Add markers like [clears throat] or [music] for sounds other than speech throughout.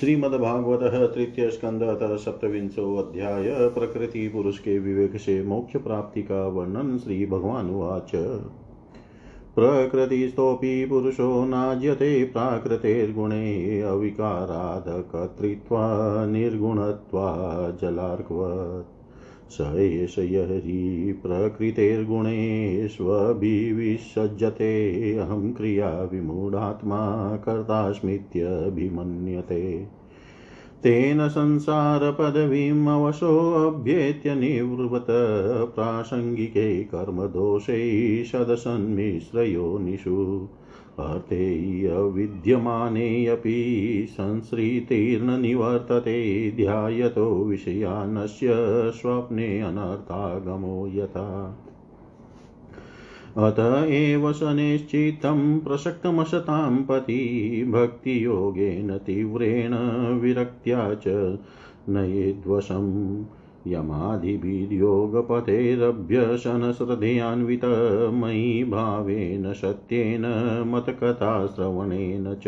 श्रीमद्भागवत तृतीय स्कंद सप्तविंशो अध्याय प्रकृति पुरुष के विवेक से मोक्ष प्राप्ति का वर्णन श्री भगवान उवाच प्रकृतिस्थोऽपि पुरुषो नाज्यते प्राकृतेर्गुणे अविकारादकर्तृत्वा निर्गुणत्वा जलार्कवत्। स एष यहि प्रकृतेर्गुणेष्वभिविसज्जते अहं क्रियाविमूढात्मा कर्तास्मीत्यभिमन्यते तेन संसारपदवीम् अवशोऽभ्येत्य निवृत प्रासङ्गिके कर्मदोषै सदसन्मिश्रयोनिषु। अर्थेऽविद्यमानेऽपि संसृतिर्न निवर्तते, ध्यायतो विषयानस्य स्वप्ने अनर्थागमो यथा। अत एव सनिश्चितं प्रसक्तमसतां पति भक्तियोगेन तीव्रेण विरक्त्या च नयेद्वशम्। यमादिभिर्योगपथेरभ्यसनश्रद्धयान्वित मयि भावेन सत्येन मतकथाश्रवणेन च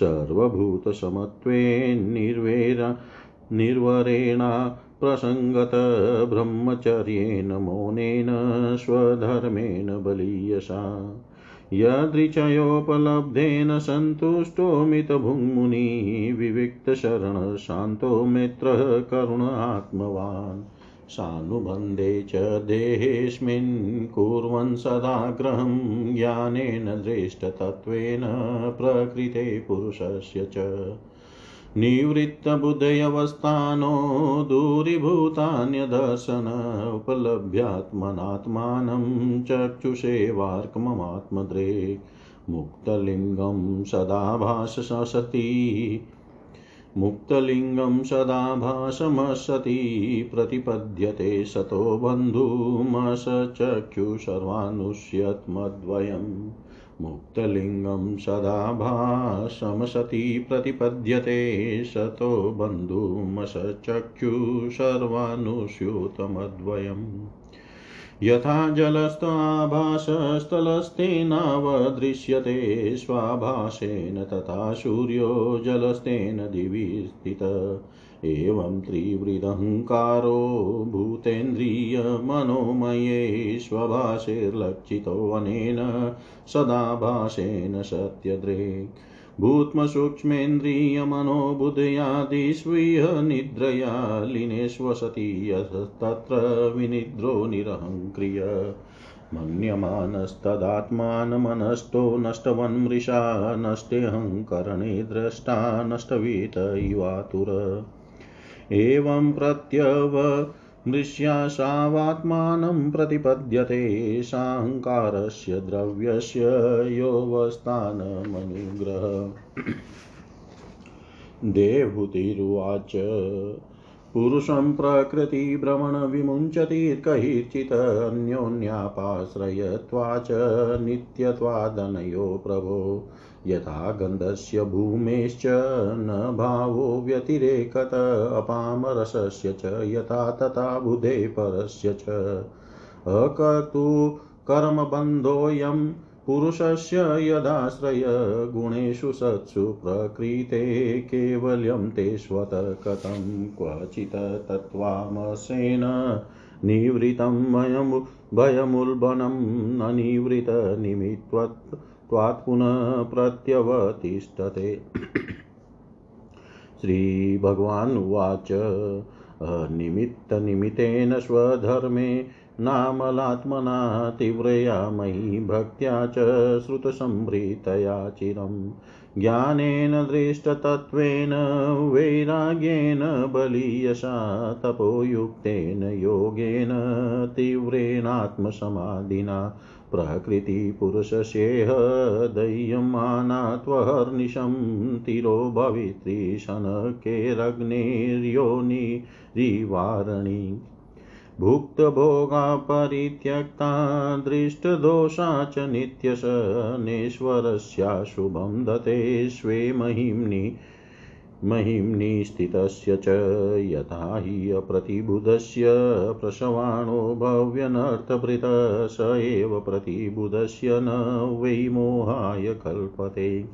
सर्वभूतसमत्वेन्निर्वेरा निर्वरेणा प्रसङ्गत ब्रह्मचर्येण मौनेन स्वधर्मेण बलीयसा। यदृचयोपलब्धेन सन्तुष्टो मितभुङ्मुनिः विविक्तशरणशान्तो मित्रः करुण आत्मवान् सानुबन्धे च देहेऽस्मिन् कुर्वन् सदाग्रहं ज्ञानेन दृष्टतत्त्वेन प्रकृते पुरुषस्य च। निवृत्तबुद्धयवस्थानो दूरीभूतान्यदर्शन उपलभ्यात्मनात्मानं चक्षुषेवार्कममात्मद्रे मुक्तलिङ्गं सदा भाससति मुक्तलिङ्गं सदा भासमसति प्रतिपद्यते सतो बन्धुमसचक्षुशर्वानुष्यत्मद्वयम् मुक्तलिङ्गं सदा भासमसति प्रतिपद्यते सतो बन्धुमसचक्षुशर्वानुस्यूतमद्वयम् यथा जलस्थाभासस्थलस्तेनावदृश्यते स्वाभासेन तथा सूर्यो जलस्तेन दिवि स्थित। एवं त्रिवृदहङ्कारो भूतेन्द्रियमनोमये स्वभाषैर्लक्षितोऽनेन सदाभासेन सत्यदृक्। भूत्मसूक्ष्मेन्द्रियमनोबुधयादिस्वीय निद्रया लीनेष्वसति यस्तत्र विनिद्रो निरहङ्क्रिय। मन्यमानस्तदात्मानमनस्तो नष्टवन्मृषा नष्टेऽहङ्करणे द्रष्टा नष्टवीत इवातुर एवं प्रत्यवमृष्याशावात्मानं प्रतिपद्यते साङ्कारस्य द्रव्यस्य योऽवस्थानमनुग्रह देवहूतिरुवाच पुरुषं प्रकृतिभ्रमणविमुञ्चति अन्योन्यापाश्रयत्वा च नित्यत्वादनयो प्रभो। यथा गन्धस्य भूमेश्च न भावो व्यतिरेकत, अपामरसस्य च यथा तथा बुधे परस्य च। अकर्तु कर्मबन्धोऽयं पुरुषस्य यदाश्रय गुणेषु सत्सु प्रकृते केवल्यं ते स्वतः कथं क्वचित् तत्त्वामसेन निवृतं भयमु भयमुल्बनं न निवृतनिमित्त्वत् त्वात् पुनः प्रत्यवतिष्ठते। [coughs] श्रीभगवानुवाच। निमित्तनिमित्तेन स्वधर्मे नामलात्मना तीव्रया मयि भक्त्या च श्रुतसंभृतया चिरम्। ज्ञानेन दृष्टतत्त्वेन, वैराग्येन बलीयसा, तपोयुक्तेन, योगेन तीव्रेणात्मसमाधिना। प्रकृतिपुरुषस्येह दह्यमानात्वहर्निशं तिरो भवित्रीशनकेरग्निर्योनिरिवारणि भुक्तभोगा परित्यक्ता दृष्टदोषा च नित्यश नेश्वरस्याशुभं दते स्वे महिम्नि महिम्नि स्थितस्य च यथा हि अप्रतिबुधस्य प्रसवाणो भव्यनर्थभृत, स एव प्रतिबुधस्य न वै मोहाय कल्पते।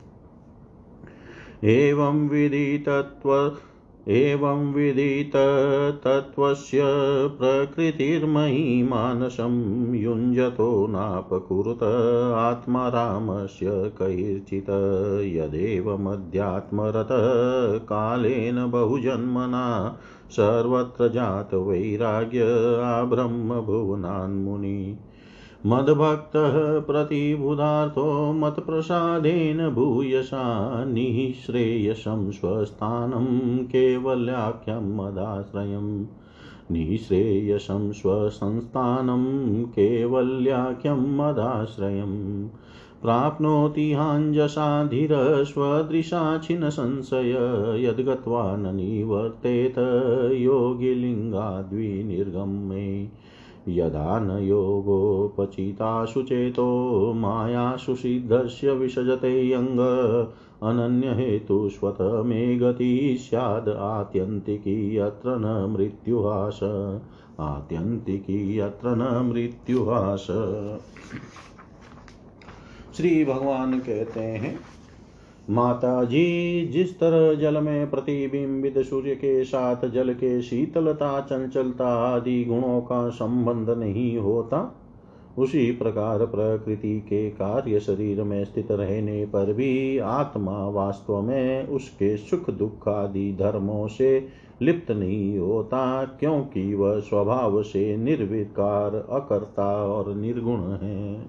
एवं विदितत्व एवं विदित तत्त्वस्य प्रकृतिर्मयीमानसं युञ्जतो नापकुरुत आत्मा रामस्य कैर्चित् यदेवमध्यात्मरत कालेन बहुजन्मना सर्वत्र जातवैराग्य आब्रह्मभुवनान्मुनि मद्भक्तः प्रतिबुधार्थो मत्प्रसादेन भूयसा निःश्रेयसं स्वस्थानं केवल्याख्यं मदाश्रयम्। निःश्रेयसं स्वसंस्थानं केवल्याख्यं मदाश्रयम्। प्राप्नोति हाञ्जसाधिरस्वदृशाचिनसंशय यद्गत्वा न निवर्तेत योगिलिङ्गाद्विनिर्गम्ये यदा न योगोपचितासु चेतो मायासु सिद्धस्य विसजते अङ्ग अनन्यहेतुष्वत मे गति स्याद् आत्यन्तिकी न मृत्युहास, आत्यन्तिकी न मृत्युहास। श्री भगवान कहते हैं माता जी जिस तरह जल में प्रतिबिंबित सूर्य के साथ जल के शीतलता, चंचलता आदि गुणों का संबंध नहीं होता, उसी प्रकार प्रकृति के कार्य शरीर में स्थित रहने पर भी आत्मा वास्तव में उसके सुख दुख आदि धर्मों से लिप्त नहीं होता, क्योंकि वह स्वभाव से निर्विकार, अकर्ता और निर्गुण है।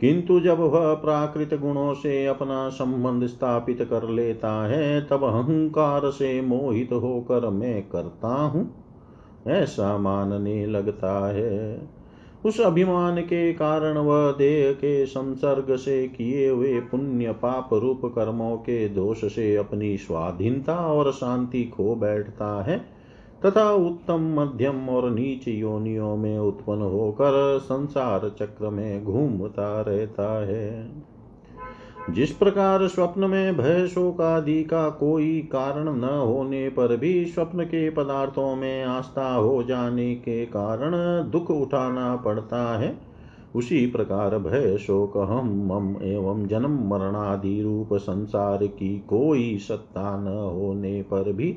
किंतु जब वह प्राकृत गुणों से अपना संबंध स्थापित कर लेता है, तब अहंकार से मोहित होकर मैं करता हूँ। ऐसा मानने लगता है। उस अभिमान के कारण वह देह के संसर्ग से किए हुए पुण्य पाप रूप कर्मों के दोष से अपनी स्वाधीनता और शांति खो बैठता है। तथा उत्तम मध्यम और नीच योनियों में उत्पन्न होकर संसार चक्र में घूमता रहता है। जिस प्रकार स्वप्न में भय शोक आदि का कोई कारण न होने पर भी स्वप्न के पदार्थों में आस्था हो जाने के कारण दुख उठाना पड़ता है, उसी प्रकार भय शोक हम, मम एवं जन्म मरणादि रूप संसार की कोई सत्ता न होने पर भी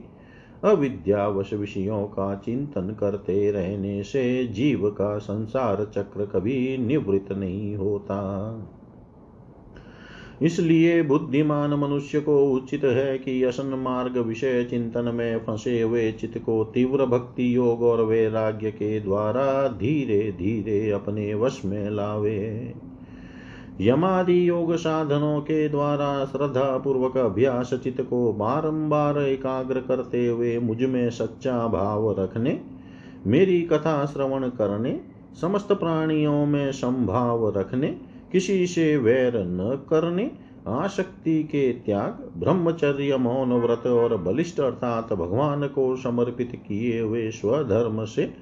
अविद्यावश विषयों का चिंतन करते रहने से जीव का संसार चक्र कभी निवृत्त नहीं होता। इसलिए बुद्धिमान मनुष्य को उचित है कि असन मार्ग विषय चिंतन में फंसे हुए चित्त को तीव्र भक्ति योग और वैराग्य के द्वारा धीरे धीरे अपने वश में लावे। यमादि योग साधनों के द्वारा श्रद्धा पूर्वक अभ्यास चित्त को बारंबार एकाग्र करते हुए मुझमें सच्चा भाव रखने, मेरी कथा श्रवण करने, समस्त प्राणियों में संभाव रखने, किसी से वैर न करने, आसक्ति के त्याग, ब्रह्मचर्य, मौन व्रत और बलिष्ठ अर्थात भगवान को समर्पित किए हुए स्वधर्म से,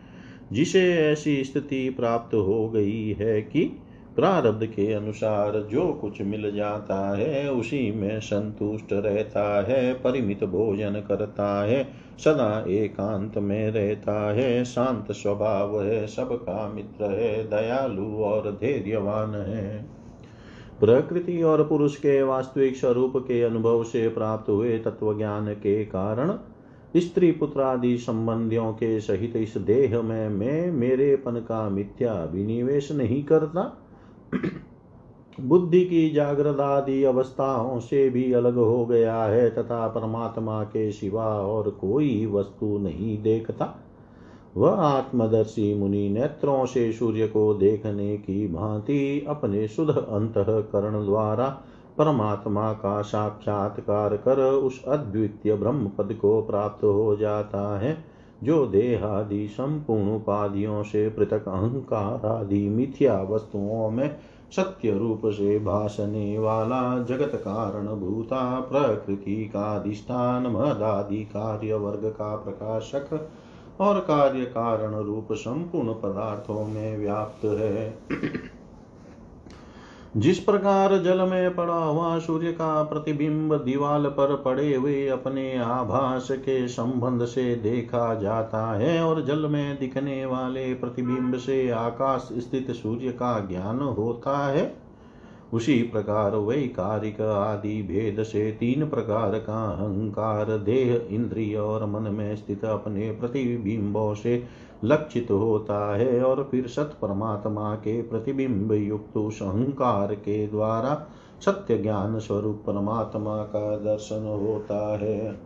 जिसे ऐसी स्थिति प्राप्त हो गई है कि प्रारब्ध के अनुसार जो कुछ मिल जाता है, उसी में संतुष्ट रहता है, परिमित भोजन करता है, सदा एकांत में रहता है, शांत स्वभाव है, सबका मित्र है, दयालु और धैर्यवान है। प्रकृति और पुरुष के वास्तविक स्वरूप के अनुभव से प्राप्त हुए तत्व ज्ञान के कारण, स्त्री पुत्र आदि संबंधियों के सहित इस देह में मैं मेरेपन का मिथ्या विनिवेश नहीं करता। बुद्धि की जागृत आदि अवस्थाओं से भी अलग हो गया है तथा परमात्मा के सिवा और कोई वस्तु नहीं देखता। वह आत्मदर्शी मुनि नेत्रों से सूर्य को देखने की भांति अपने शुद्ध अंतकरण द्वारा परमात्मा का साक्षात्कार कर उस अद्वितीय ब्रह्म पद को प्राप्त हो जाता है। जो देहादि संपूर्ण उपाधियों से पृथक अहंकार आदि मिथ्या वस्तुओं में सत्य रूप से भाषने वाला जगत कारण भूता प्रकृति का अधिष्ठान मदादि कार्य वर्ग का प्रकाशक और कार्य कारण रूप संपूर्ण पदार्थों में व्याप्त है। जिस प्रकार जल में पड़ा हुआ सूर्य का प्रतिबिंब दीवाल पर पड़े हुए अपने आभास के संबंध से देखा जाता है और जल में दिखने वाले प्रतिबिंब से आकाश स्थित सूर्य का ज्ञान होता है। उसी प्रकार वैकारिक आदि भेद से तीन प्रकार का अहंकार, देह, इंद्रिय और मन में स्थित अपने प्रतिबिंबों से लक्षित होता है और फिर सत परमात्मा के प्रतिबिंब युक्त उस अहंकार के द्वारा सत्य ज्ञान स्वरूप परमात्मा का दर्शन होता है।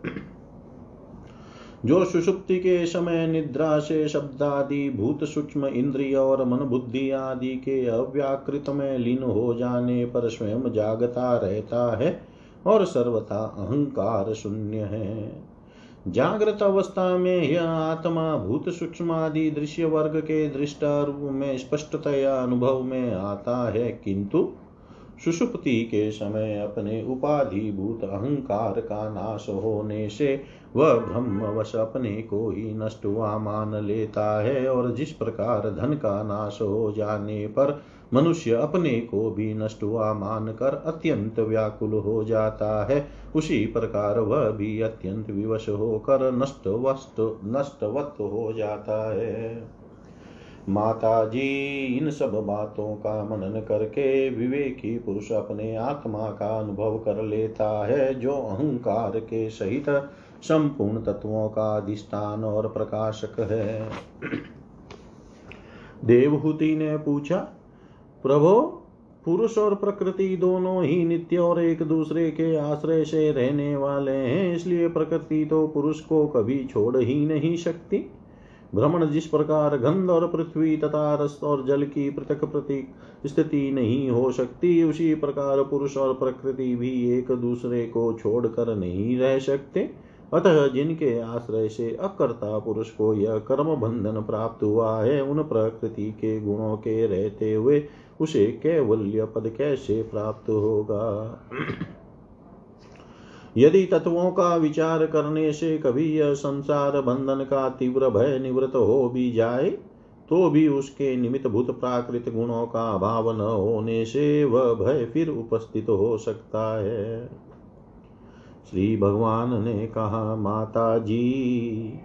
जो सुषुप्ति के समय निद्रा से शब्दादि, भूत सूक्ष्म इंद्रिय और मन बुद्धि आदि के अव्याकृत में लीन हो जाने पर स्वयं जागता रहता है और सर्वथा अहंकार शून्य है। जागृत अवस्था में यह आत्मा भूत सूक्ष्म आदि दृश्य वर्ग के दृष्ट रूप में स्पष्टतया अनुभव में आता है, किंतु सुषुप्ति के समय अपने उपाधिभूत अहंकार का नाश होने से वह ब्रह्मवश अपने को ही नष्ट हुआ मान लेता है और जिस प्रकार धन का नाश हो जाने पर मनुष्य अपने को भी नष्ट हुआ मानकर अत्यंत व्याकुल हो जाता है। उसी प्रकार वह भी अत्यंत विवश होकर नष्ट वस्त नष्टवत हो जाता है। माता जी इन सब बातों का मनन करके विवेकी पुरुष अपने आत्मा का अनुभव कर लेता है, जो अहंकार के सहित संपूर्ण तत्वों का अधिष्ठान और प्रकाशक है। [clears throat] देवहूति ने पूछा प्रभो, पुरुष और प्रकृति दोनों ही नित्य और एक दूसरे के आश्रय से रहने वाले हैं, इसलिए प्रकृति तो पुरुष को कभी छोड़ ही नहीं सकती। भ्रमण जिस प्रकार गंध और पृथ्वी तथा रस और जल की पृथक प्रति स्थिति नहीं हो सकती, उसी प्रकार पुरुष और प्रकृति भी एक दूसरे को छोड़कर नहीं रह सकते। अतः जिनके आश्रय से अकर्ता पुरुष को यह कर्म बंधन प्राप्त हुआ है, उन प्रकृति के गुणों के रहते हुए उसे कैवल्य पद कैसे प्राप्त होगा? यदि तत्वों का विचार करने से कभी यह संसार बंधन का तीव्र भय निवृत्त हो भी जाए तो भी उसके निमित्त भूत प्राकृत गुणों का अभाव न होने से वह भय फिर उपस्थित हो सकता है। श्री भगवान ने कहा, माता जी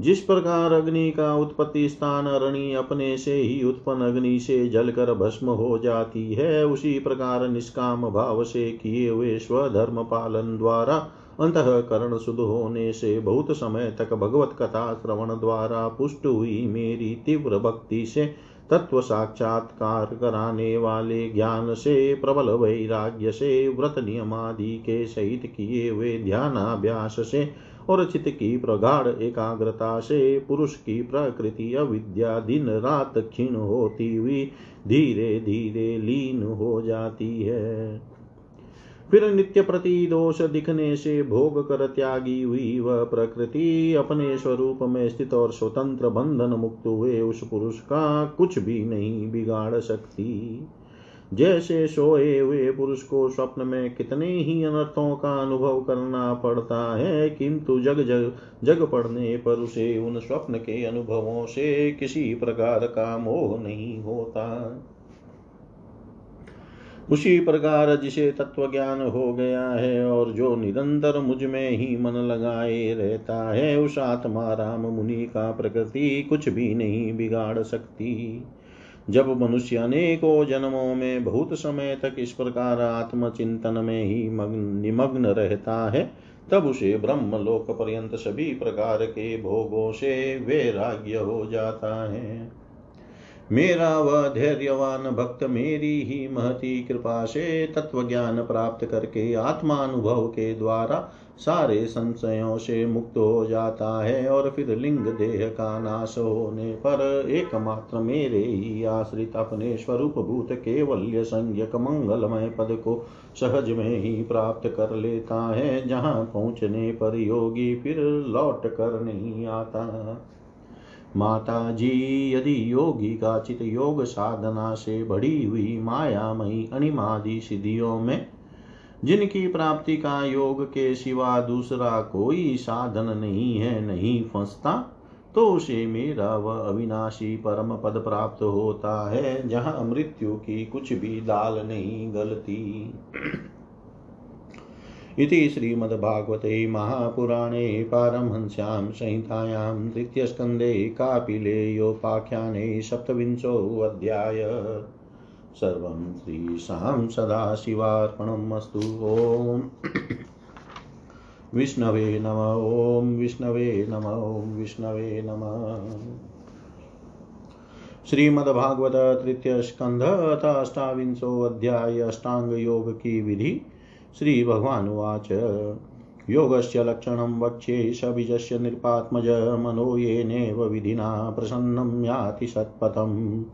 जिस प्रकार अग्नि का उत्पत्ति स्थान अरणि अपने से ही उत्पन्न अग्नि से जलकर भस्म हो जाती है, उसी प्रकार निष्काम भाव से किए हुए स्वधर्म पालन द्वारा, अंतकरण शुद्ध होने से बहुत समय तक भगवत कथा श्रवण द्वारा पुष्ट हुई मेरी तीव्र भक्ति से तत्व साक्षात्कार कराने वाले ज्ञान से, प्रबल वैराग्य से, व्रत नियमादि के सहित किए हुए ध्यानाभ्यास से और चित्त की प्रगाढ़ एकाग्रता से पुरुष की प्रकृति अविद्या दिन रात क्षीण होती हुई धीरे धीरे लीन हो जाती है। फिर नित्य प्रति दोष दिखने से भोग कर त्यागी हुई वह प्रकृति अपने स्वरूप में स्थित और स्वतंत्र बंधन मुक्त हुए उस पुरुष का कुछ भी नहीं बिगाड़ सकती। जैसे सोए हुए पुरुष को स्वप्न में कितने ही अनर्थों का अनुभव करना पड़ता है, किंतु जग जग जग पड़ने पर उसे उन स्वप्न के अनुभवों से किसी प्रकार का मोह नहीं होता। उसी प्रकार जिसे तत्व ज्ञान हो गया है और जो निरंतर मुझमें ही मन लगाए रहता है, उस आत्मा राम मुनि का प्रकृति कुछ भी नहीं बिगाड़ सकती। जब मनुष्य अनेकों जन्मों में बहुत समय तक इस प्रकार आत्मचिंतन में ही मग्न, निमग्न रहता है, तब उसे ब्रह्म लोक पर्यंत सभी प्रकार के भोगों से वैराग्य हो जाता है। मेरा वह धैर्यवान भक्त मेरी ही महती कृपा से तत्व ज्ञान प्राप्त करके आत्मानुभव के द्वारा सारे संशयों से मुक्त हो जाता है और फिर लिंग देह का नाश होने पर एकमात्र मेरे ही आश्रित अपने स्वरूप भूत केवल्य संज्ञक मंगलमय पद को सहज में ही प्राप्त कर लेता है, जहाँ पहुँचने पर योगी फिर लौट कर नहीं आता। माता जी यदि योगी का चित योग साधना से बढ़ी हुई मायामयी अणिमादि सिद्धियों में, जिनकी प्राप्ति का योग के सिवा दूसरा कोई साधन नहीं है, नहीं फंसता तो उसे मेरा वह अविनाशी परम पद प्राप्त होता है, जहाँ मृत्यु की कुछ भी दाल नहीं गलती। इति श्रीमद्भागवते महापुराणे पारमहंस्यां संहितायां तृतीयस्कन्धे कापिलेयोपाख्याने सप्तविंशोऽध्याय। सर्वं श्रीशां सदाशिवार्पणम् अस्तु ॐ विष्णवे नम। ॐ विष्णवे नम। ॐ विष्णवे नमः। श्रीमद्भागवत तृतीय स्कंध अष्टाविंशो अध्याय अष्टांग योग की विधि। श्री भगवानुवाच योगस्य लक्षणं वक्ष्ये शबीजस्य नृपात्मज मनो येनेव विधिना प्रसन्नं याति सत्पथम्।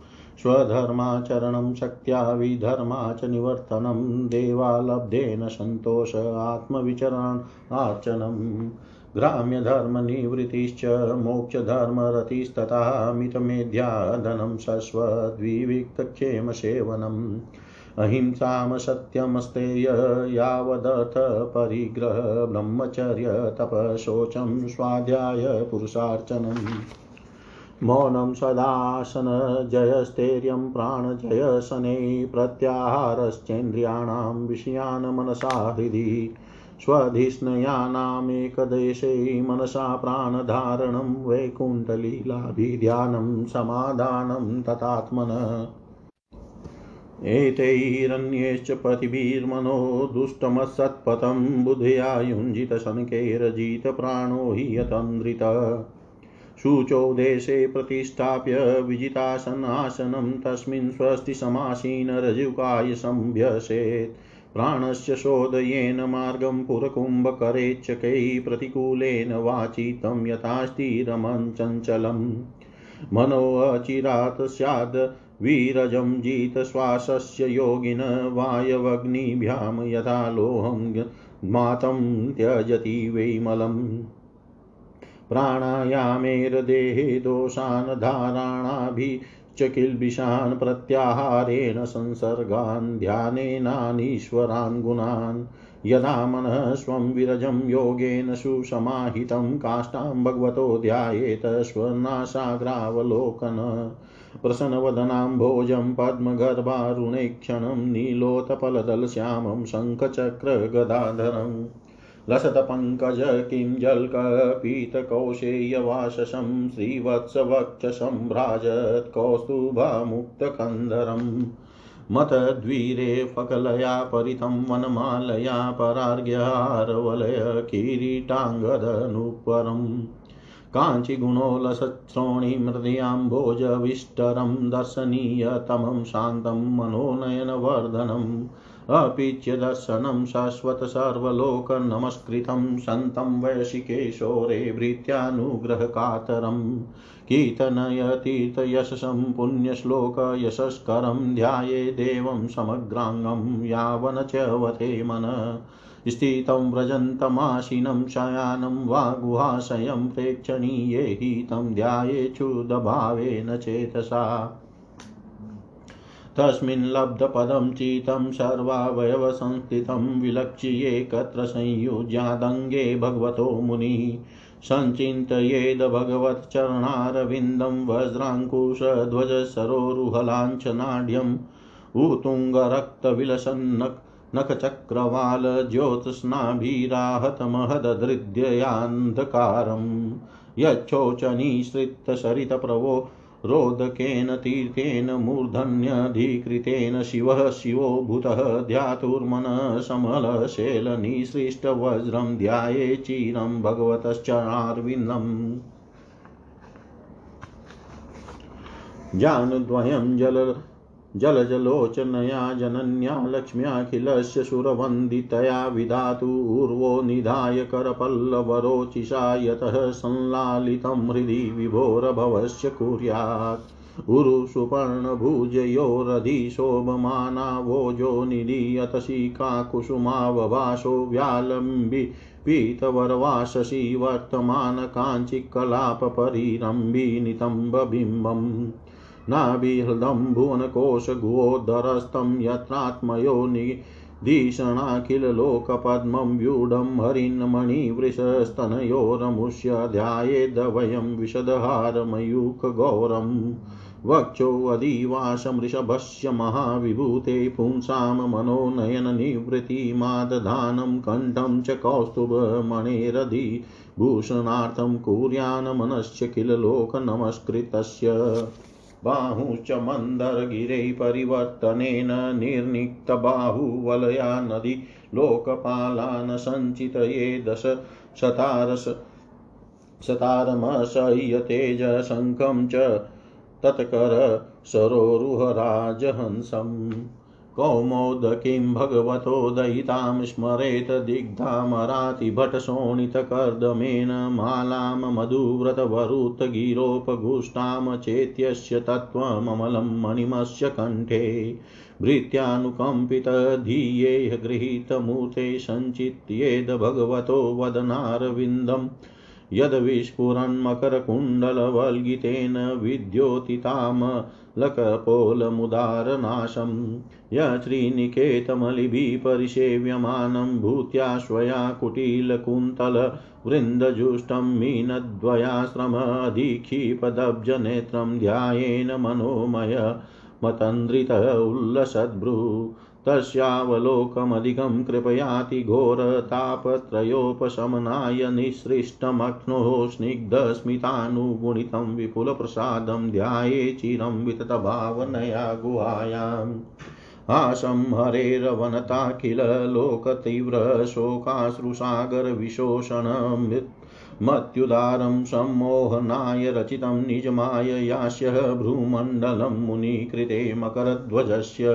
स्वधर्माचरणं शक्त्या विधर्मा च निवर्तनं देवालब्धेन सन्तोष आत्मविचरणार्चनम्। ग्राम्यधर्मनिवृत्तिश्च मोक्षधर्मरतिस्तथा मितमेध्या धनं शश्वद्विविक्तक्षेमसेवनम् अहिंसां सत्यमस्तेय यावदथ परिग्रह ब्रह्मचर्य तपशोचं स्वाध्याय पुरुषार्चनम् मौनं सदासनजयस्थैर्यं प्राणजयशनैः प्रत्याहारश्चेन्द्रियाणां विषयान् मनसा हृदि स्वधिष्णयानामेकदेशे मनसा प्राणधारणं वैकुण्ठलीलाभिध्यानं समाधानं तथात्मन। एतैरन्यैश्च पतिभिर्मनो दुष्टमसत्पथं बुधया युञ्जितशनकैरजितप्राणो हि यतन्द्रित। शुचौ देशे प्रतिष्ठाप्य विजितासनासनं तस्मिन् स्वस्तिसमासीन रजुकाय संभ्यसेत्। प्राणस्य शोधयेन मार्गं पुरकुम्भकरेच्छकैः प्रतिकूलेन वाचितं यथास्ति रमञ्चञ्चलम् मनोऽचिरात् स्याद् वीरजं जितश्वासस्य योगिन वायवग्निभ्यां यथा लोहं मातं त्यजति वैमलम् प्राणायामेर्देहे दोषान् धाराणाभिश्च किल्बिषान् प्रत्याहारेण संसर्गान् ध्यानेनानीश्वरान् गुणान्। यदा मनः स्वं विरजं योगेन सुसमाहितं काष्ठां भगवतो ध्यायेत स्वनाशाग्रावलोकन प्रसन्नवदनाम्भोजं पद्मगर्भारुणेक्षणं नीलोत्पलदलश्यामं शङ्खचक्रगदाधरम् लसत्पङ्कज किं जल्कपीतकौशेयवाशसं श्रीवत्सवक्षसम्भ्राजत् कौस्तुभमुक्तकन्धरम् मतद्वीरे फकलया परितं वनमालया परार्घ्यहारवलय किरीटाङ्गदनुपरम् काञ्चिगुणोलसश्रोणिमृदयाम्भोजविष्टरं दर्शनीयतमं शान्तं मनोनयनवर्धनम् अपीच्य दर्शनं शाश्वत सर्वलोकनमस्कृतं सन्तं वैशिकेशोरे भृत्यानुग्रहकातरम् कीर्तनयतीर्थयशसं पुण्यश्लोकयशस्करं ध्याये देवं समग्राङ्गं यावन् च वते मन स्थितं व्रजन्तमाशिनं शयानं वा गुहाशयं प्रेक्षणीये हि तं ध्यायेच्छुदभावेन चेतसा। तस्मिन् लब्धपदं चितं सर्वावयवसंस्थितं विलक्ष्येकत्र संयुज्यादङ्गे भगवतो मुनिः। सञ्चिन्तयेद भगवच्चरणारविन्दं वज्राङ्कुशध्वजसरोरुहलाञ्छनाढ्यम् उत्तुङ्गरक्तविलसन्नक् नखचक्रवालज्योत्स्नाभिराहतमहदधृद्ययान्धकारम् यच्छोचनीसृत्तसरितप्रवो रोदकेन तीर्थेन मूर्धन्यधिकृतेन शिवः शिवो भूतः ध्यातुर्मनः समलशैलनिसृष्टवज्रं ध्याये चिरं भगवतश्चरणार्विन्दम् जानुद्वयं जल जलजलोचनया जनन्या लक्ष्म्याखिलस्य सुरवन्दितया विधातु ऊर्वो निधाय करपल्लवरोचिषा यतः संलालितं हृदि विभोरभवस्य कुर्यात्। उरुसुपर्णभुजयोरधिशोभमानावोजो निधीयतशिखाकुसुमावभासो व्यालम्बि पीतवरवाससि वर्तमानकाञ्चिकलापपरिरम्बि नितम्बबिम्बम्। नाभिहृदं भुवनकोशगुहोदरस्तं यत्रात्मयो निधीषणाखिलोकपद्मं व्यूढं हरिन्मणिवृषस्तनयोरमुष्य ध्यायेदवयं विशदहारमयूखगौरम् वक्षोऽधिवासमृषभस्य महाविभूते पुंसां मनोनयननिवृत्तिमादधानं कण्ठं च कौस्तुभमणेरधि भूषणार्थं कुर्यान्मनश्च किल लोकनमस्कृतस्य बाहुश्च मन्दरगिरे परिवर्तनेन निर्निक्तबाहुवलया नदी लोकपालान् सञ्चितये दश शतारस शतारमशय्यतेजशङ्खं च तत्कर सरोरुहराजहंसम्। कौमोदकीं भगवतो दयितां स्मरेत दिग्धामरातिभटशोणितकर्दमेन मालां मधुव्रतवरुतगिरोपगुष्टां चेत्यस्य तत्त्वममलं मणिमस्य कण्ठे भृत्यानुकम्पितधियेह गृहीतमूर्ते सञ्चित्येद भगवतो वदनारविन्दम् यद्विस्फुरन्मकरकुण्डलवल्गितेन विद्योतितामलकपोलमुदारनाशम् यश्रीनिकेतमलिभिः परिसेव्यमानं भूत्याश्वया कुटिलकुन्तलवृन्दजुष्टं मीनद्वयाश्रमधिक्षिपदब्जनेत्रं ध्यायेन मनोमय मतन्द्रित उल्लसद्भ्रू। तस्यावलोकमधिकं कृपयाति घोरतापत्रयोपशमनाय निःसृष्टमक्ष्णोः स्निग्धस्मितानुगुणितं विपुलप्रसादं ध्याये चिरं विततभावनया गुहायाम्। आसंहरेरवनताखिल लोकतीव्रशोकाश्रुसागरविशोषणं मत्युदारं सम्मोहनाय रचितं निजमाय यास्यः भ्रूमण्डलं मुनिकृते मकरध्वजस्य।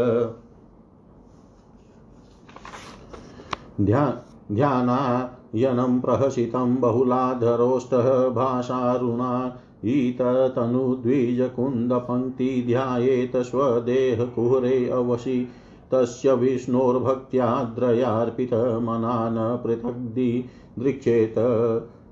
ध्या ध्यानायनं प्रहसितं बहुलाधरोष्टः भाषारुणा ईततनुद्विजकुन्दपङ्क्तिध्यायेत स्वदेहकुहरे अवशि तस्य विष्णोर्भक्त्याद्रयार्पितमनान् पृथग्दि दृक्षेत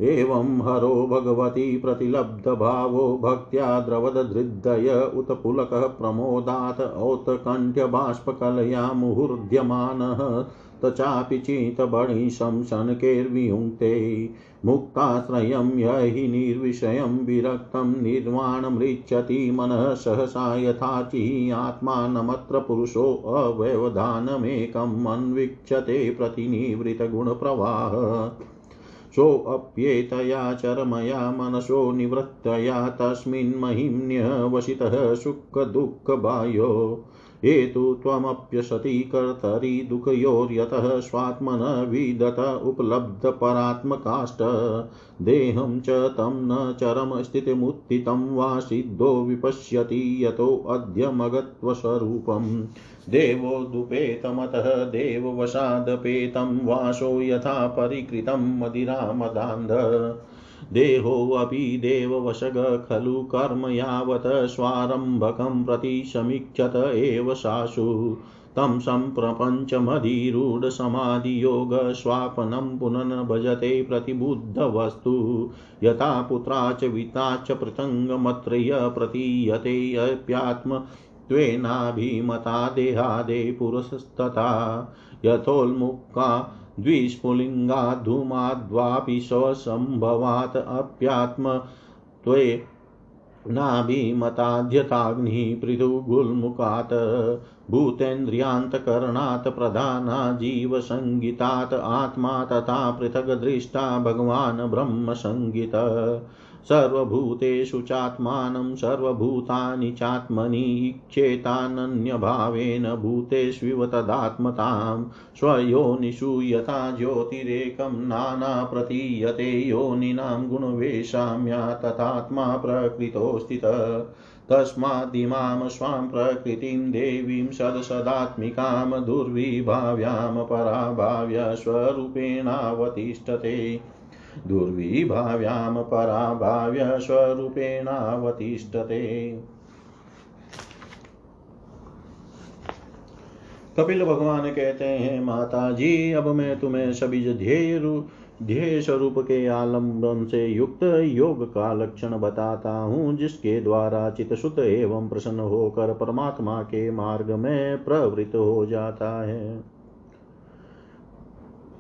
एवं हरो भगवती प्रतिलब्धभावो भक्त्या द्रवदधृदय उत पुलकः प्रमोदात् औत्कण्ठ्यबाष्पकलया मुहुर्ध्यमानः। चितबणिशं शनकैर्वियुङ्क्ते मुक्ताश्रयं य हि निर्विषयं विरक्तं निर्वाणमृच्छति मनः सहसा यथाचि आत्मानमत्र पुरुषोऽव्यवधानमेकम् अन्वीक्षते प्रतिनिवृतगुणप्रवाह। सोऽप्येतया चरमया मनसो निवृत्तया तस्मिन्महिम्न्यवसितः सुखदुःखबाह्यो हेतु त्वमप्यसति कर्तरि दुःखयोर्यतः स्वात्मन विदत उपलब्धपरात्मकाष्ठ देहं च तं न चरमस्थितिमुत्थितं वा सिद्धो विपश्यति यतोऽद्यमगत्वस्वरूपम् देवोदुपेतमतः देववशादपेतं वासो यथा परिकृतं मदिरामदान्ध। देहोऽपि देववशग खलु कर्म यावत् स्वारम्भकं प्रति समीक्षत एव सासु। तं सम्प्रपञ्चमधिरूढसमाधियोगस्वापनं पुनन् भजते प्रतिबुद्धवस्तु। यथा पुत्रा च विता च पृथङ्गमत्रय प्रतीयते अप्यात्म त्वेनाभिमता देहादे पुरस्तथा यथोन्मुखा द्विस्फुलिङ्गाद्धूमाद्वापि स्वसम्भवात् अप्यात्म त्वे नाभिमताध्यताग्निः पृथुगुल्मुखात् भूतेन्द्रियान्तकरणात् प्रधाना जीवसङ्गितात् आत्मा तथा पृथग्दृष्टा भगवान् ब्रह्मसङ्गित सर्वभूतेषु चात्मानं सर्वभूतानि चात्मनि इच्छेतानन्यभावेन भूतेष्विव तदात्मतां स्वयोनिषु यथा ज्योतिरेकं नाना प्रतीयते योनिनां गुणवेशाम्या तथात्मा प्रकृतोऽस्थितः तस्मादिमां स्वां प्रकृतिं देवीं सदसदात्मिकां दुर्विभाव्यां पराभाव्य स्वरूपेणावतिष्ठते। दुर्विभाव्यां पराभाव्य स्वरूपेणावतिष्ठते। कपिल भगवान कहते हैं माता जी अब मैं तुम्हें सभी ध्येय ध्येय स्वरूप के आलंबन से युक्त योग का लक्षण बताता हूँ, जिसके द्वारा चितसुत एवं प्रसन्न होकर परमात्मा के मार्ग में प्रवृत्त हो जाता है।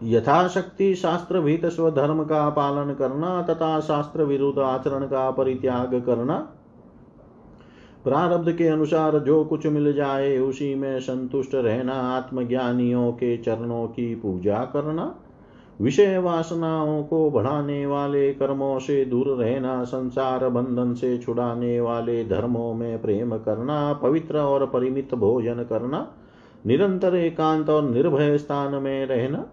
यथाशक्ति शास्त्र भीत स्वधर्म का पालन करना तथा शास्त्र विरुद्ध आचरण का परित्याग करना। प्रारब्ध के अनुसार जो कुछ मिल जाए, उसी में संतुष्ट रहना, आत्मज्ञानियों के चरणों की पूजा करना। विषय वासनाओं को बढ़ाने वाले कर्मों से दूर रहना, संसार बंधन से छुड़ाने वाले धर्मों में प्रेम करना, पवित्र और परिमित भोजन करना, निरंतर एकांत और निर्भय स्थान में रहना।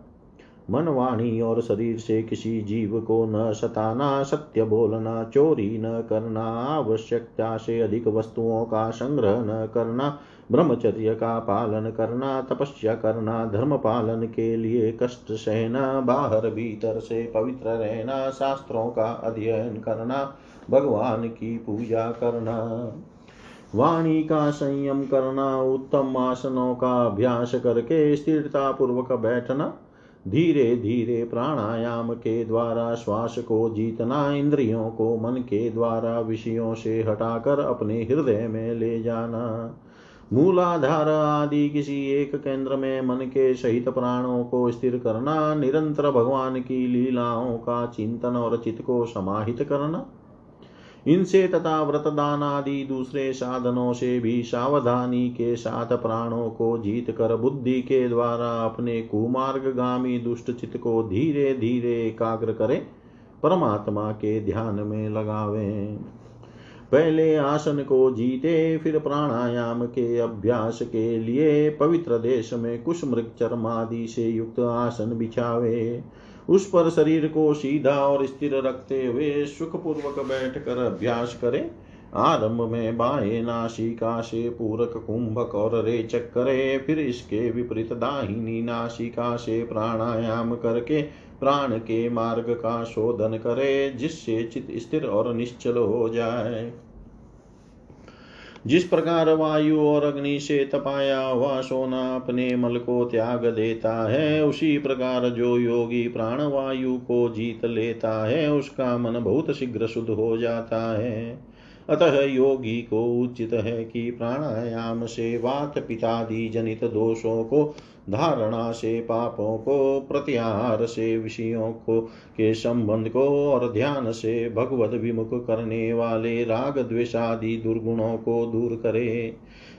मन वाणी और शरीर से किसी जीव को न सताना, सत्य बोलना, चोरी न करना, आवश्यकता से अधिक वस्तुओं का संग्रह न करना, ब्रह्मचर्य का पालन करना, तपस्या करना, धर्म पालन के लिए कष्ट सहना, बाहर भीतर से पवित्र रहना, शास्त्रों का अध्ययन करना, भगवान की पूजा करना। वाणी का संयम करना, उत्तम आसनों का अभ्यास करके स्थिरता पूर्वक बैठना धीरे धीरे प्राणायाम के द्वारा श्वास को जीतना इंद्रियों को मन के द्वारा विषयों से हटाकर अपने हृदय में ले जाना। मूलाधार आदि किसी एक केंद्र में मन के सहित प्राणों को स्थिर करना, निरंतर भगवान की लीलाओं का चिंतन और चित्त को समाहित करना। इनसे तथा व्रतदान आदि दूसरे साधनों से भी सावधानी के साथ प्राणों को जीत कर बुद्धि के द्वारा अपने कुमार्ग गामी दुष्ट चित्त को धीरे धीरे एकाग्र करें, परमात्मा के ध्यान में लगावे। पहले आसन को जीते, फिर प्राणायाम के अभ्यास के लिए पवित्र देश में कुश मृग चरमादि से युक्त आसन बिछावे। उस पर शरीर को सीधा और स्थिर रखते हुए सुखपूर्वक बैठ कर अभ्यास करें। आरंभ में बाएँ नासिका से पूरक, कुंभक और रेचक करे। फिर इसके विपरीत दाहिनी नासिका से प्राणायाम करके प्राण के मार्ग का शोधन करे, जिससे चित स्थिर और निश्चल हो जाए। जिस प्रकार वायु और अग्नि से तपाया हुआ सोना अपने मल को त्याग देता है, उसी प्रकार जो योगी प्राण वायु को जीत लेता है, उसका मन बहुत शीघ्र शुद्ध हो जाता है। अतः योगी को उचित है कि प्राणायाम से वात पितादि जनित दोषों को धारणा से पापों को प्रत्याहार से विषयों को, के संबंध को और ध्यान से भगवत विमुख करने वाले राग द्वेषादि दुर्गुणों को दूर करे।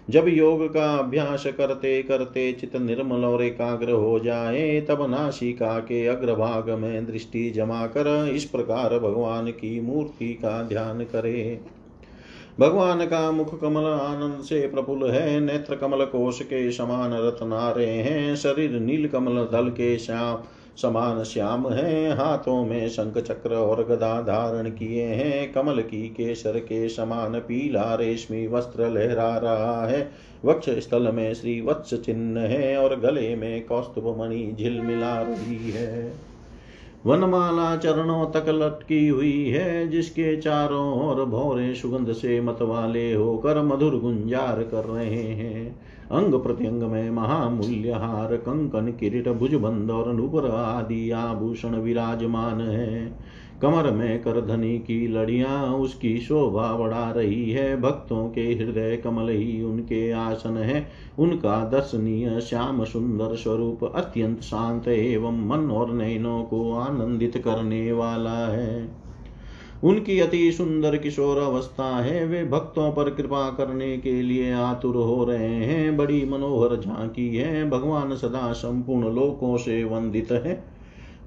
जब योग का अभ्यास करते करते चित निर्मल और एकाग्र हो जाए, तब नासिका के अग्रभाग में दृष्टि जमा कर इस प्रकार भगवान की मूर्ति का ध्यान करे। भगवान का मुख कमल आनंद से प्रफुल्ल है, नेत्र कमल कोश के समान रत्नारे हैं, शरीर नील कमल दल के श्याम, समान श्याम है, हाथों में शंख चक्र और गदा धारण किए हैं, कमल की केसर के समान पीला रेशमी वस्त्र लहरा रहा है, वक्ष स्थल में श्री वत्स चिन्ह है और गले में कौस्तुभ मणि झिलमिला रही है। वनमाला चरणों तक लटकी हुई है, जिसके चारों ओर भौरे सुगंध से मतवाले होकर मधुर गुंजार कर रहे हैं। अंग प्रत्यंग में महामूल्य हार कंकन, किरीट, भुजबंद और नुपुर आदि आभूषण विराजमान है। कमर में करधनी की लड़ियाँ उसकी शोभा बढ़ा रही है। भक्तों के हृदय कमल ही उनके आसन है। उनका दर्शनीय श्याम सुंदर स्वरूप अत्यंत शांत एवं मन और नयनों को आनंदित करने वाला है। उनकी अति सुंदर किशोर अवस्था है। वे भक्तों पर कृपा करने के लिए आतुर हो रहे हैं। बड़ी मनोहर झांकी है। भगवान सदा संपूर्ण लोकों से वंदित है।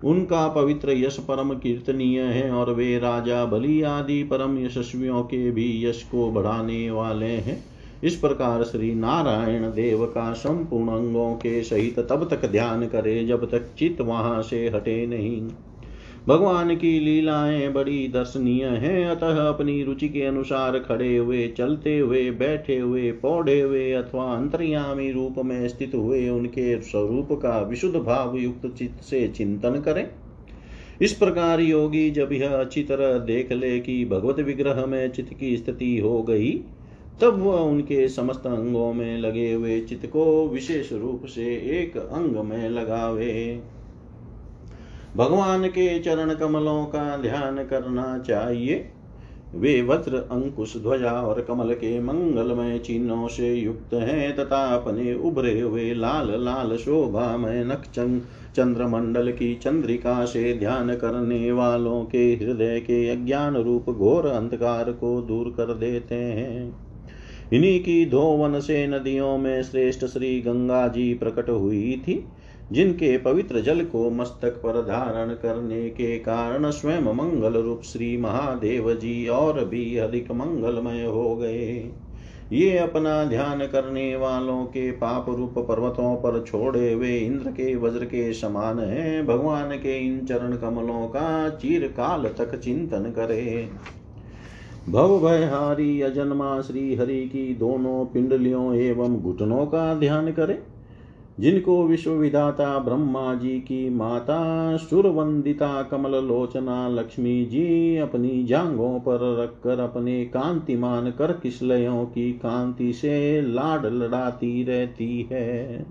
उनका पवित्र यश परम कीर्तनीय है और वे राजा बलि आदि परम यशस्वियों के भी यश को बढ़ाने वाले हैं। इस प्रकार श्री नारायण देव का संपूर्ण अंगों के सहित तब तक ध्यान करे जब तक चित्त वहाँ से हटे नहीं। भगवान की लीलाएँ बड़ी दर्शनीय हैं। अतः अपनी रुचि के अनुसार खड़े हुए, चलते हुए, बैठे हुए पौधे हुए अथवा अंतर्यामी रूप में स्थित हुए उनके स्वरूप का विशुद्ध भाव युक्त चित्त से चिंतन करें। इस प्रकार योगी जब यह अच्छी तरह देख ले कि भगवत विग्रह में चित्त की स्थिति हो गई, तब वह उनके समस्त अंगों में लगे हुए चित्त को विशेष रूप से एक अंग में लगावे। भगवान के चरण कमलों का ध्यान करना चाहिए। वे वज्र, अंकुश, ध्वजा और कमल के मंगलमय चिन्हों से युक्त हैं तथा अपने उभरे हुए लाल लाल शोभा में नक्षं चंद्रमंडल की चंद्रिका से ध्यान करने वालों के हृदय के अज्ञान रूप घोर अंधकार को दूर कर देते हैं। इन्हीं की धोवन से नदियों में श्रेष्ठ श्री गंगा जी प्रकट हुई थी। जिनके पवित्र जल को मस्तक पर धारण करने के कारण स्वयं मंगल रूप श्री महादेव जी और भी अधिक मंगलमय हो गए। ये अपना ध्यान करने वालों के पाप रूप पर्वतों पर छोड़े हुए इंद्र के वज्र के समान है। भगवान के इन चरण कमलों का चीर काल तक चिंतन करे। भव भयहारी अजन्मा श्री हरि की दोनों पिंडलियों एवं घुटनों का ध्यान करे। जिनको विश्वविधाता ब्रह्मा जी की माता सुरवंदिता कमल लोचना लक्ष्मी जी अपनी जांगों पर रखकर अपने कांतिमान कर किसलयों की कांति से लाड लड़ाती रहती है।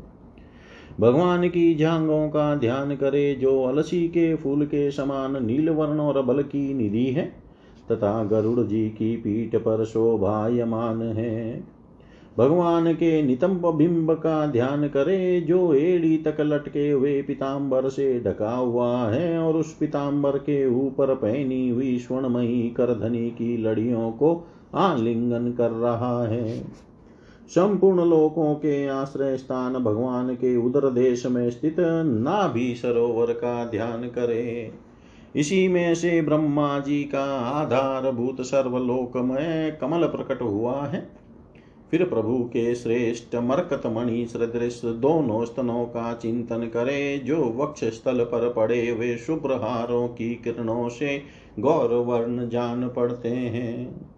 भगवान की जांगों का ध्यान करे जो अलसी के फूल के समान नीलवर्ण और बल की निधि है, तथा गरुड़ जी की पीठ पर शोभायमान है। भगवान के नितंब बिंब का ध्यान करे, जो एड़ी तक लटके हुए पिताम्बर से ढका हुआ है और उस पिताम्बर के ऊपर पहनी हुई स्वर्णमयी करधनी की लड़ियों को आलिंगन कर रहा है। संपूर्ण लोकों के आश्रय स्थान भगवान के उदर देश में स्थित नाभि सरोवर का ध्यान करे। इसी में से ब्रह्मा जी का आधारभूत सर्वलोकमय कमल प्रकट हुआ है। फिर प्रभु के श्रेष्ठ मरकत मणि सदृश दोनों स्तनों का चिंतन करे, जो वक्ष स्थल पर पड़े वे शुभ्र हारों की किरणों से गौरवर्ण जान पड़ते हैं।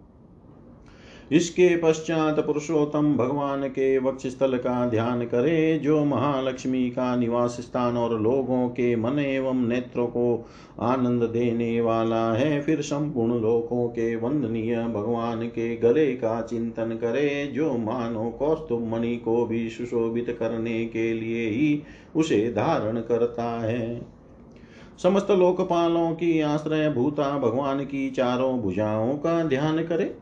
इसके पश्चात पुरुषोत्तम भगवान के वक्ष स्थल का ध्यान करे, जो महालक्ष्मी का निवास स्थान और लोगों के मन एवं नेत्रों को आनंद देने वाला है, फिर संपूर्ण लोकों के वंदनीय भगवान के गले का चिंतन करे, जो मानो कौस्तुभ मणि को भी सुशोभित करने के लिए ही उसे धारण करता है। समस्त लोकपालों की आश्रय भूता भगवान की चारों भुजाओं का ध्यान करे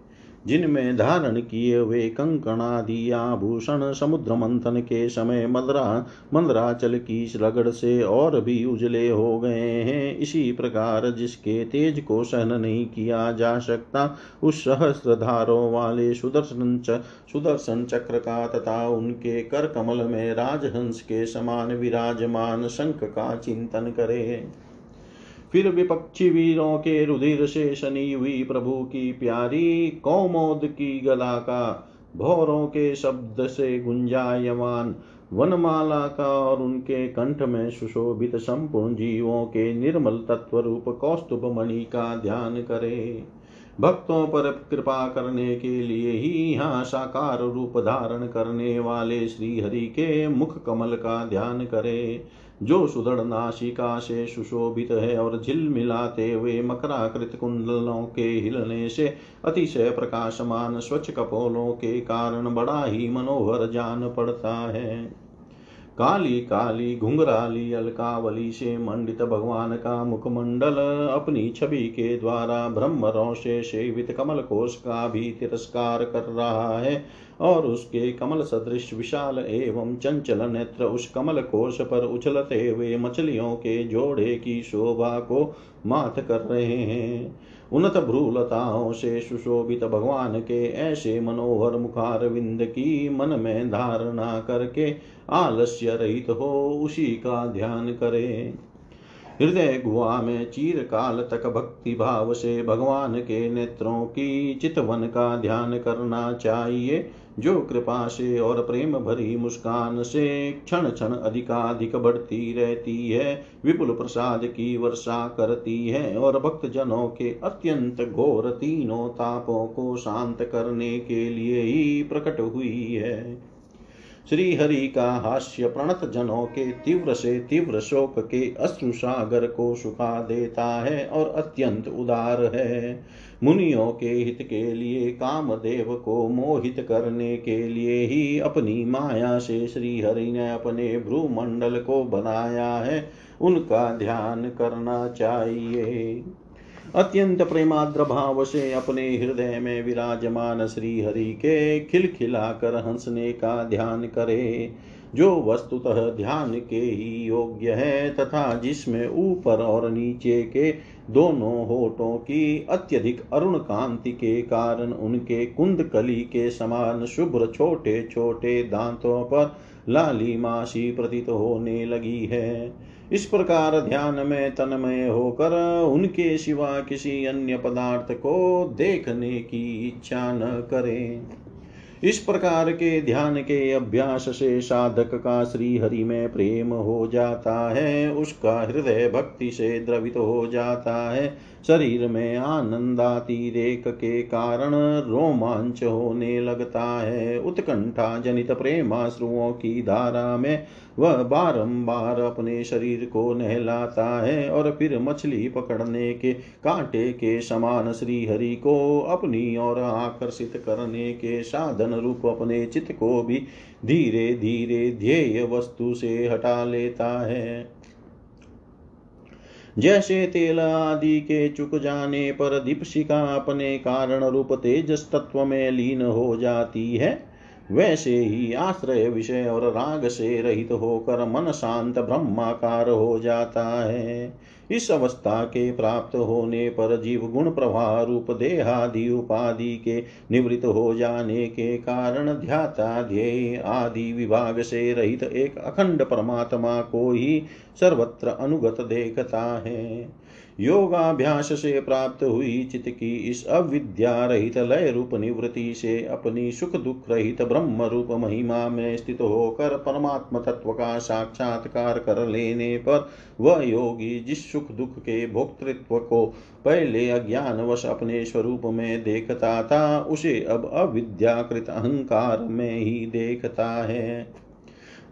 जिनमें धारण किए हुए कंकणादि आभूषण समुद्र मंथन के समय मदरा मंदराचल की रगड़ से और भी उजले हो गए हैं। इसी प्रकार जिसके तेज को सहन नहीं किया जा सकता उस सहस्रधारों वाले सुदर्शन च, सुदर्शन चक्र का तथा उनके कर कमल में राजहंस के समान विराजमान शंख का चिंतन करे। फिर विपक्षी वीरों के रुधिर से शनि हुई प्रभु की प्यारी कौमोद की गला का, भौरों के शब्द से गुंजायमान वनमाला का और उनके कंठ में सुशोभित संपूर्ण जीवों के निर्मल तत्व रूप कौस्तुभ मणि का ध्यान करे। भक्तों पर कृपा करने के लिए ही यहाँ साकार रूप धारण करने वाले श्री हरि के मुख कमल का ध्यान करे। जो सुदृढ़ नाशिका से सुशोभित है और झिलमिलाते हुए मकराकृत कुंडलों के हिलने से अतिशय प्रकाशमान स्वच्छ कपोलों के कारण बड़ा ही मनोहर जान पड़ता है। काली काली घुंघराली अलकावली से मंडित भगवान का मुखमंडल अपनी छवि के द्वारा ब्रह्म से सेवित कमल कोश का भी तिरस्कार कर रहा है। और उसके कमल सदृश विशाल एवं चंचल नेत्र उस कमल कोश पर उछलते हुए मछलियों के जोड़े की शोभा को मात कर रहे हैं। उन्नत भ्रूलताओं से सुशोभित भगवान के ऐसे मनोहर मुखार विंद की मन में धारणा करके आलस्य रहित हो, उसी का ध्यान करें। हृदय गुहा में चीर काल तक भक्ति भाव से भगवान के नेत्रों की चितवन का ध्यान करना चाहिए। जो कृपा से और प्रेम भरी मुस्कान से क्षण क्षण अधिकाधिक बढ़ती रहती है, विपुल प्रसाद की वर्षा करती है और भक्त जनों के अत्यंत घोर तीनों तापों को शांत करने के लिए ही प्रकट हुई है। श्री हरि का हास्य प्रणत जनों के तीव्र से तीव्र शोक के अश्रु सागर को सुखा देता है और अत्यंत उदार है। मुनियों के हित के लिए, कामदेव को मोहित करने के लिए ही अपनी माया से श्री हरि ने अपने भ्रूमंडल को बनाया है। उनका ध्यान करना चाहिए। अत्यंत प्रेमाद्र भाव से अपने हृदय में विराजमान श्री हरि के खिलखिलाकर हंसने का ध्यान करे, जो वस्तुतः ध्यान के ही योग्य है तथा जिसमें ऊपर और नीचे के दोनों होठों की अत्यधिक अरुण कांति के कारण उनके कुंद कली के समान शुभ्र छोटे छोटे दांतों पर लाली लालिमासी प्रतीत होने लगी है। इस प्रकार ध्यान में तनमय होकर उनके सिवा किसी अन्य पदार्थ को देखने की इच्छा न करें। इस प्रकार के ध्यान के अभ्यास से साधक का श्री हरि में प्रेम हो जाता है, उसका हृदय भक्ति से द्रवित हो जाता है। शरीर में आनंदातिरेक के कारण रोमांच होने लगता है। उत्कंठा जनित प्रेमाश्रुओं की धारा में वह बारंबार अपने शरीर को नहलाता है और फिर मछली पकड़ने के कांटे के समान श्री हरि को अपनी ओर आकर्षित करने के साधन रूप अपने चित्त को भी धीरे धीरे ध्येय वस्तु से हटा लेता है। जैसे तेल आदि के चुक जाने पर दीपशिका अपने कारण रूप तेजस तत्व में लीन हो जाती है, वैसे ही आश्रय विषय और राग से रहित होकर मन शांत ब्रह्माकार हो जाता है। इस अवस्था के प्राप्त होने पर जीव गुण प्रवाह रूप देहादि उपाधि के निवृत्त हो जाने के कारण ध्याता ध्येय आदि विभाग से रहित एक अखंड परमात्मा को ही सर्वत्र अनुगत देखता है। योगाभ्यास से प्राप्त हुई चित्त की इस अविद्या रहित लय रूप निवृत्ति से अपनी सुख दुख रहित ब्रह्म रूप महिमा में स्थित होकर परमात्म तत्व का साक्षात्कार कर लेने पर वह योगी जिस सुख दुख के भोक्तृत्व को पहले अज्ञानवश अपने स्वरूप में देखता था, उसे अब अविद्याकृत अहंकार में ही देखता है।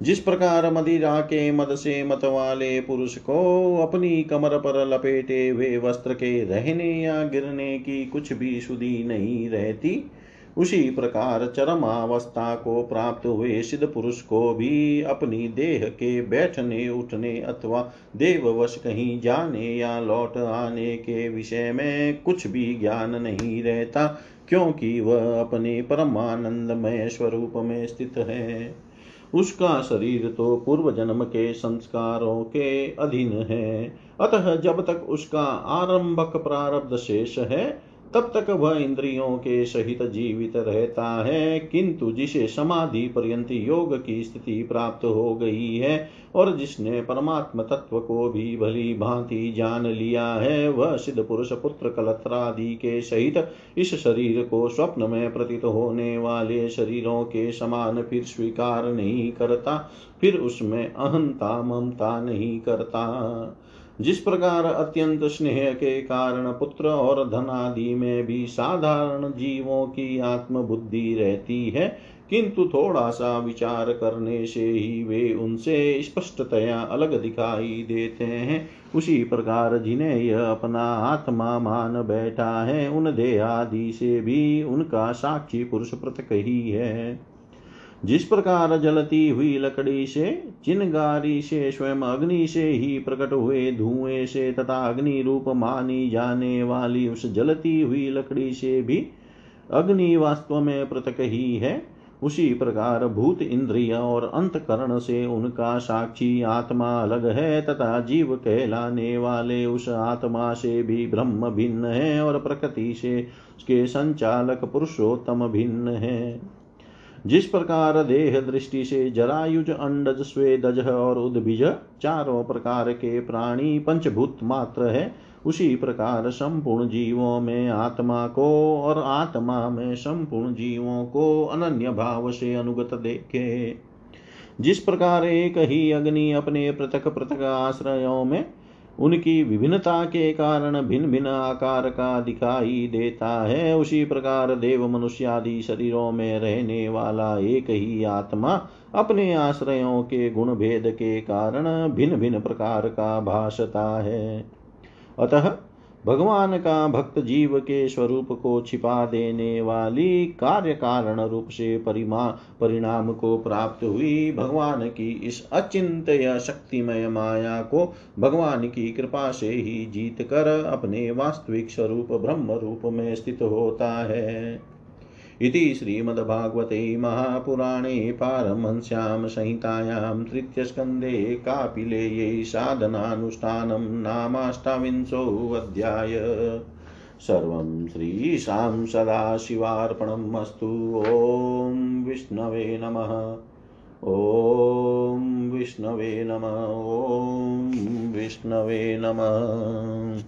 जिस प्रकार मदिरा के मद से मत वाले पुरुष को अपनी कमर पर लपेटे हुए वस्त्र के रहने या गिरने की कुछ भी सुधी नहीं रहती, उसी प्रकार चरमावस्था को प्राप्त हुए सिद्ध पुरुष को भी अपनी देह के बैठने, उठने अथवा देववश कहीं जाने या लौट आने के विषय में कुछ भी ज्ञान नहीं रहता, क्योंकि वह अपने परमानंदमय स्वरूप में स्थित है। उसका शरीर तो पूर्व जन्म के संस्कारों के अधीन है। अतः जब तक उसका आरंभक प्रारब्ध शेष है तब तक वह इंद्रियों के सहित जीवित रहता है, किंतु जिसे समाधि पर्यंत योग की स्थिति प्राप्त हो गई है और जिसने परमात्म तत्व को भी भली भांति जान लिया है, वह सिद्ध पुरुष, पुत्र कलत्रादि के सहित इस शरीर को स्वप्न में प्रतीत होने वाले शरीरों के समान फिर स्वीकार नहीं करता, फिर उसमें अहंता ममता नहीं करता। जिस प्रकार अत्यंत स्नेह के कारण पुत्र और धन आदि में भी साधारण जीवों की आत्मबुद्धि रहती है, किंतु थोड़ा सा विचार करने से ही वे उनसे स्पष्टतया अलग दिखाई देते हैं। उसी प्रकार जिन्हें यह अपना आत्मा मान बैठा है, उन देहादि से भी उनका साक्षी पुरुष पृथक ही है। जिस प्रकार जलती हुई लकड़ी से, चिनगारी से, स्वयं अग्नि से ही प्रकट हुए धुएँ से तथा अग्नि रूप मानी जाने वाली उस जलती हुई लकड़ी से भी अग्नि वास्तव में पृथक ही है। उसी प्रकार भूत इंद्रिय और अंतकरण से उनका साक्षी आत्मा अलग है तथा जीव कहलाने वाले उस आत्मा से भी ब्रह्म भिन्न है और प्रकृति से उसके संचालक पुरुषोत्तम भिन्न है। जिस प्रकार देह दृष्टि से जरायुज, अंडज, स्वेदज और उद्भिज चारों प्रकार के प्राणी पंचभूत मात्र है, उसी प्रकार संपूर्ण जीवों में आत्मा को और आत्मा में संपूर्ण जीवों को अनन्य भाव से अनुगत देखे। जिस प्रकार एक ही अग्नि अपने पृथक पृथक आश्रयों में उनकी विभिन्नता के कारण भिन्न भिन्न आकार का दिखाई देता है। उसी प्रकार देव मनुष्य आदि शरीरों में रहने वाला एक ही आत्मा अपने आश्रयों के गुण भेद के कारण भिन्न भिन्न प्रकार का भाषता है। अतः भगवान का भक्त जीव के स्वरूप को छिपा देने वाली कार्य कारण रूप से परिमा, परिणाम को प्राप्त हुई भगवान की इस अचिंत शक्तिमय माया को भगवान की कृपा से ही जीत कर अपने वास्तविक स्वरूप ब्रह्म रूप में स्थित होता है। इति श्रीमद्भागवते महापुराणे पारमहंस्यां संहितायां तृतीयस्कन्धे कापिलेयै साधनानुष्ठानं नामाष्टाविंशोऽध्याय। सर्वं श्रीशां सदाशिवार्पणम् अस्तु। ॐ विष्णवे नमः। ॐ विष्णवे नम। ॐ विष्णवे नमः।